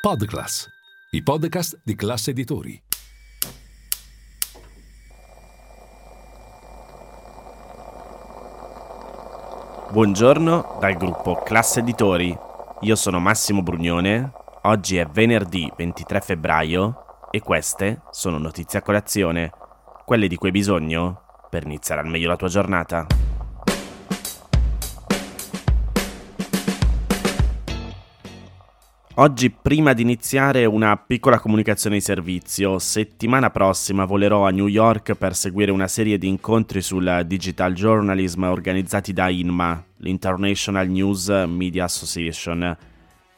Podclass, i podcast di classe editori. Buongiorno dal gruppo Classe Editori. Io sono Massimo Brugnone. Oggi è venerdì 23 febbraio e queste sono notizie a colazione, quelle di cui hai bisogno per iniziare al meglio la tua giornata. Oggi, prima di iniziare, una piccola comunicazione di servizio. Settimana prossima volerò a New York per seguire una serie di incontri sul digital journalism organizzati da INMA, l'International News Media Association.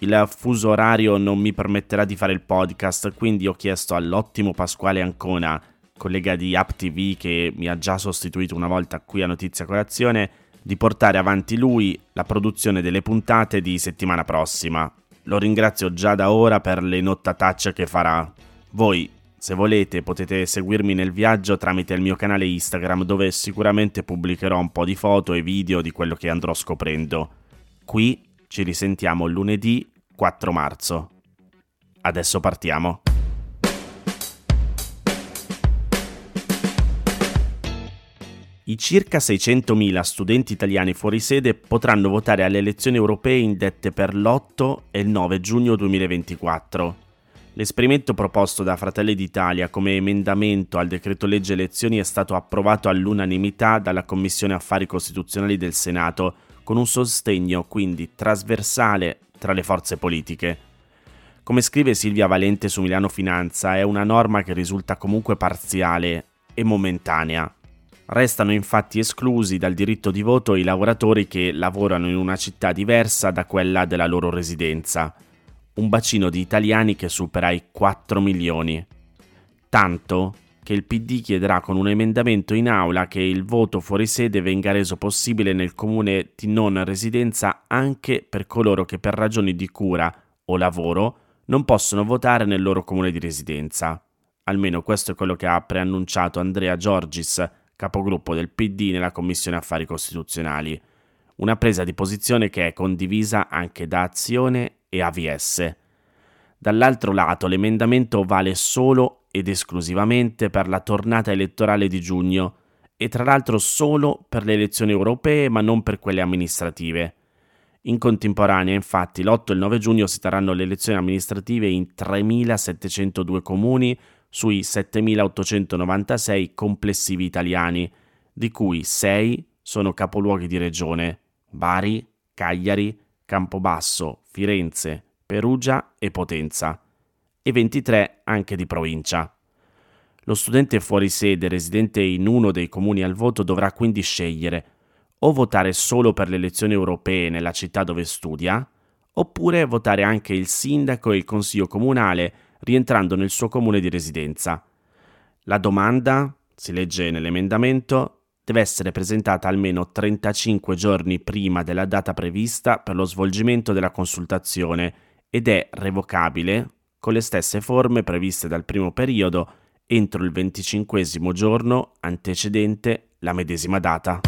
Il fuso orario non mi permetterà di fare il podcast, quindi ho chiesto all'ottimo Pasquale Ancona, collega di AppTV che mi ha già sostituito una volta qui a Notizia Colazione, di portare avanti lui la produzione delle puntate di settimana prossima. Lo ringrazio già da ora per le nottatacce che farà. Voi, se volete, potete seguirmi nel viaggio tramite il mio canale Instagram dove sicuramente pubblicherò un po' di foto e video di quello che andrò scoprendo. Qui ci risentiamo lunedì 4 marzo. Adesso partiamo. I circa 600.000 studenti italiani fuori sede potranno votare alle elezioni europee indette per l'8 e il 9 giugno 2024. L'esperimento proposto da Fratelli d'Italia come emendamento al decreto legge elezioni è stato approvato all'unanimità dalla Commissione Affari Costituzionali del Senato, con un sostegno quindi trasversale tra le forze politiche. Come scrive Silvia Valente su Milano Finanza, è una norma che risulta comunque parziale e momentanea Restano infatti esclusi dal diritto di voto i lavoratori che lavorano in una città diversa da quella della loro residenza, un bacino di italiani che supera i 4 milioni. Tanto che il PD chiederà con un emendamento in aula che il voto fuori sede venga reso possibile nel comune di non residenza anche per coloro che per ragioni di cura o lavoro non possono votare nel loro comune di residenza. Almeno questo è quello che ha preannunciato Andrea Giorgis, capogruppo del PD nella Commissione Affari Costituzionali, una presa di posizione che è condivisa anche da Azione e AVS. Dall'altro lato l'emendamento vale solo ed esclusivamente per la tornata elettorale di giugno e tra l'altro solo per le elezioni europee ma non per quelle amministrative. In contemporanea, infatti, l'8 e il 9 giugno si terranno le elezioni amministrative in 3.702 comuni sui 7.896 complessivi italiani, di cui 6 sono capoluoghi di regione, Bari, Cagliari, Campobasso, Firenze, Perugia e Potenza, e 23 anche di provincia. Lo studente fuori sede residente in uno dei comuni al voto dovrà quindi scegliere o votare solo per le elezioni europee nella città dove studia, oppure votare anche il sindaco e il consiglio comunale rientrando nel suo comune di residenza. La domanda, si legge nell'emendamento, deve essere presentata almeno 35 giorni prima della data prevista per lo svolgimento della consultazione ed è revocabile con le stesse forme previste dal primo periodo entro il 25 giorno antecedente la medesima data.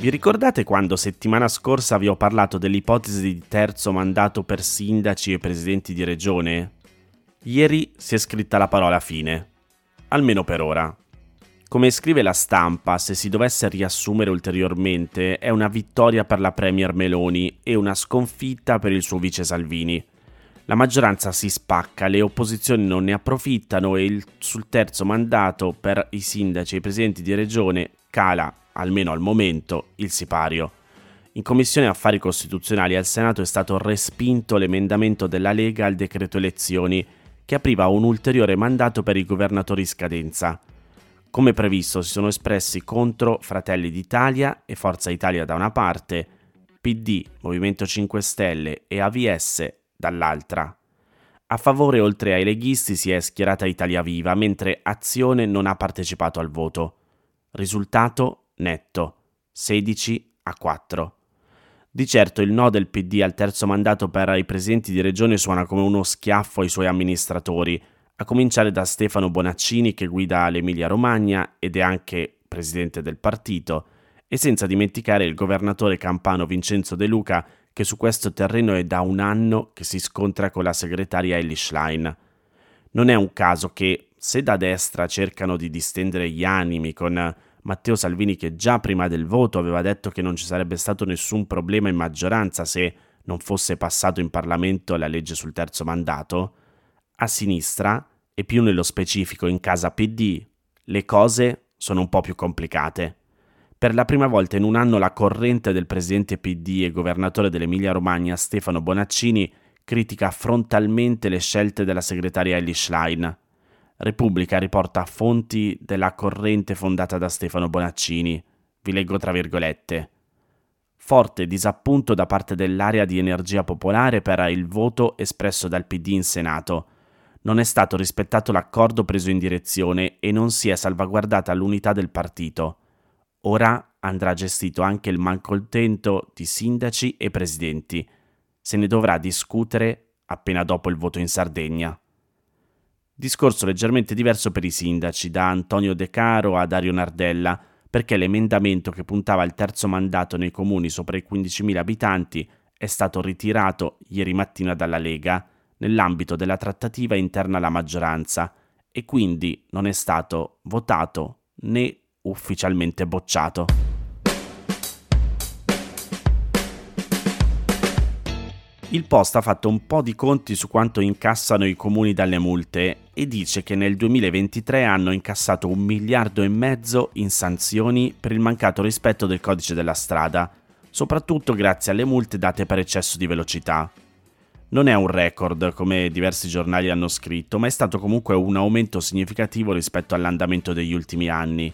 Vi ricordate quando settimana scorsa vi ho parlato dell'ipotesi di terzo mandato per sindaci e presidenti di regione? Ieri si è scritta la parola fine, almeno per ora. Come scrive la stampa, se si dovesse riassumere ulteriormente, è una vittoria per la Premier Meloni e una sconfitta per il suo vice Salvini. La maggioranza si spacca, le opposizioni non ne approfittano e il, sul terzo mandato per i sindaci e i presidenti di regione cala almeno al momento, il sipario. In Commissione Affari Costituzionali al Senato è stato respinto l'emendamento della Lega al decreto elezioni che apriva un ulteriore mandato per i governatori in scadenza. Come previsto si sono espressi contro Fratelli d'Italia e Forza Italia da una parte, PD, Movimento 5 Stelle e AVS dall'altra. A favore oltre ai leghisti si è schierata Italia Viva, mentre Azione non ha partecipato al voto. Risultato netto, 16 a 4. Di certo il no del PD al terzo mandato per i presidenti di regione suona come uno schiaffo ai suoi amministratori, a cominciare da Stefano Bonaccini che guida l'Emilia Romagna ed è anche presidente del partito, E senza dimenticare il governatore campano Vincenzo De Luca, che su questo terreno è da un anno che si scontra con la segretaria Ellie Schlein. Non è un caso che, se da destra cercano di distendere gli animi con Matteo Salvini che già prima del voto aveva detto che non ci sarebbe stato nessun problema in maggioranza se non fosse passato in Parlamento la legge sul terzo mandato, a sinistra, e più nello specifico in casa PD, le cose sono un po' più complicate. Per la prima volta in un anno la corrente del presidente PD e governatore dell'Emilia-Romagna Stefano Bonaccini critica frontalmente le scelte della segretaria Ellie Schlein. Repubblica riporta fonti della corrente fondata da Stefano Bonaccini. Vi leggo tra virgolette forte disappunto da parte dell'area di energia popolare per il voto espresso dal PD in Senato. Non è stato rispettato l'accordo preso in direzione e non si è salvaguardata l'unità del partito. Ora andrà gestito anche il malcontento di sindaci e presidenti. Se ne dovrà discutere appena dopo il voto in Sardegna. Discorso leggermente diverso per i sindaci, da Antonio De Caro a Dario Nardella, perché l'emendamento che puntava al terzo mandato nei comuni sopra i 15.000 abitanti è stato ritirato ieri mattina dalla Lega nell'ambito della trattativa interna alla maggioranza e quindi non è stato votato né ufficialmente bocciato. Il Post ha fatto un po' di conti su quanto incassano i comuni dalle multe e dice che nel 2023 hanno incassato un miliardo e mezzo in sanzioni per il mancato rispetto del codice della strada, soprattutto grazie alle multe date per eccesso di velocità. Non è un record, come diversi giornali hanno scritto, ma è stato comunque un aumento significativo rispetto all'andamento degli ultimi anni.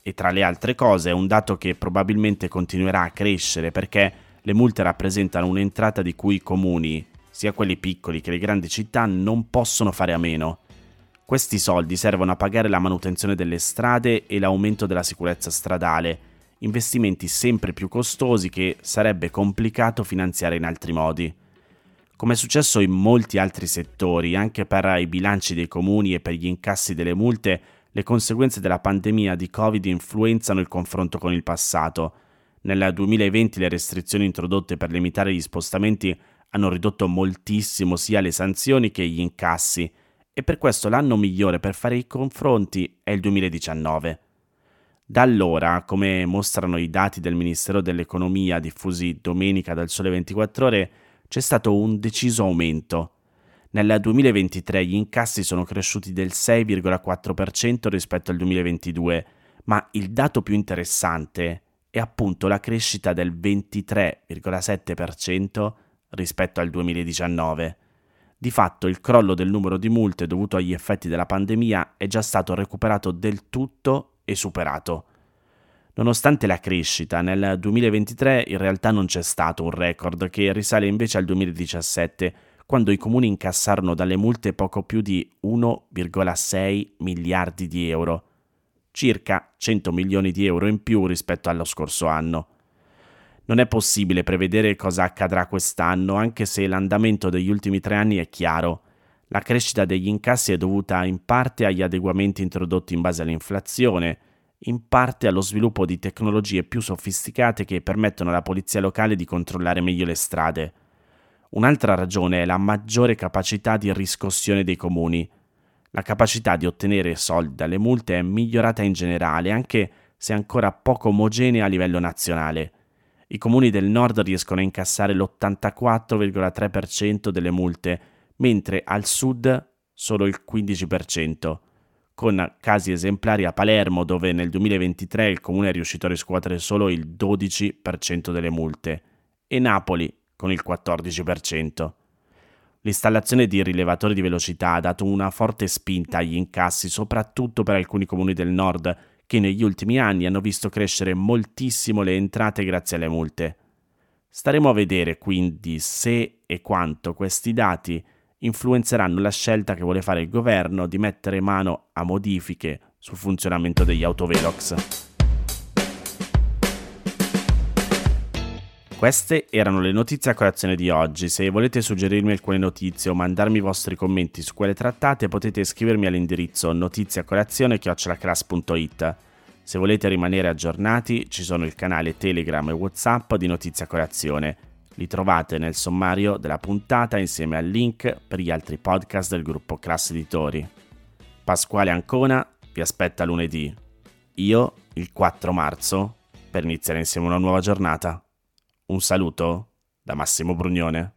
E tra le altre cose è un dato che probabilmente continuerà a crescere perché le multe rappresentano un'entrata di cui i comuni, sia quelli piccoli che le grandi città, non possono fare a meno. Questi soldi servono a pagare la manutenzione delle strade e l'aumento della sicurezza stradale, investimenti sempre più costosi che sarebbe complicato finanziare in altri modi. Come è successo in molti altri settori, anche per i bilanci dei comuni e per gli incassi delle multe, le conseguenze della pandemia di Covid influenzano il confronto con il passato nel 2020 le restrizioni introdotte per limitare gli spostamenti hanno ridotto moltissimo sia le sanzioni che gli incassi e per questo l'anno migliore per fare i confronti è il 2019. Da allora, come mostrano i dati del Ministero dell'Economia diffusi domenica dal Sole 24 ore, c'è stato un deciso aumento. Nel 2023 gli incassi sono cresciuti del 6,4% rispetto al 2022, ma il dato più interessante è appunto la crescita del 23,7% rispetto al 2019. Di fatto il crollo del numero di multe dovuto agli effetti della pandemia è già stato recuperato del tutto e superato. Nonostante la crescita, nel 2023 in realtà non c'è stato un record che risale invece al 2017, quando i comuni incassarono dalle multe poco più di 1,6 miliardi di euro, circa 100 milioni di euro in più rispetto allo scorso anno. Non è possibile prevedere cosa accadrà quest'anno, anche se l'andamento degli ultimi tre anni è chiaro. La crescita degli incassi è dovuta in parte agli adeguamenti introdotti in base all'inflazione, in parte allo sviluppo di tecnologie più sofisticate che permettono alla polizia locale di controllare meglio le strade. Un'altra ragione è la maggiore capacità di riscossione dei comuni, la capacità di ottenere soldi dalle multe è migliorata in generale, anche se ancora poco omogenea a livello nazionale. I comuni del nord riescono a incassare l'84,3% delle multe, mentre al sud solo il 15%, con casi esemplari a Palermo dove nel 2023 il comune è riuscito a riscuotere solo il 12% delle multe, e Napoli con il 14%. L'installazione di rilevatori di velocità ha dato una forte spinta agli incassi, soprattutto per alcuni comuni del nord, che negli ultimi anni hanno visto crescere moltissimo le entrate grazie alle multe. Staremo a vedere quindi se e quanto questi dati influenzeranno la scelta che vuole fare il governo di mettere mano a modifiche sul funzionamento degli autovelox. Queste erano le notizie a colazione di oggi. Se volete suggerirmi alcune notizie o mandarmi i vostri commenti su quelle trattate, potete scrivermi all'indirizzo notiziacolazione.it. Se volete rimanere aggiornati, ci sono il canale Telegram e WhatsApp di Notizia Colazione. Li trovate nel sommario della puntata insieme al link per gli altri podcast del gruppo Class Editori. Pasquale Ancona vi aspetta lunedì. Io il 4 marzo per iniziare insieme una nuova giornata. Un saluto da Massimo Brugnone.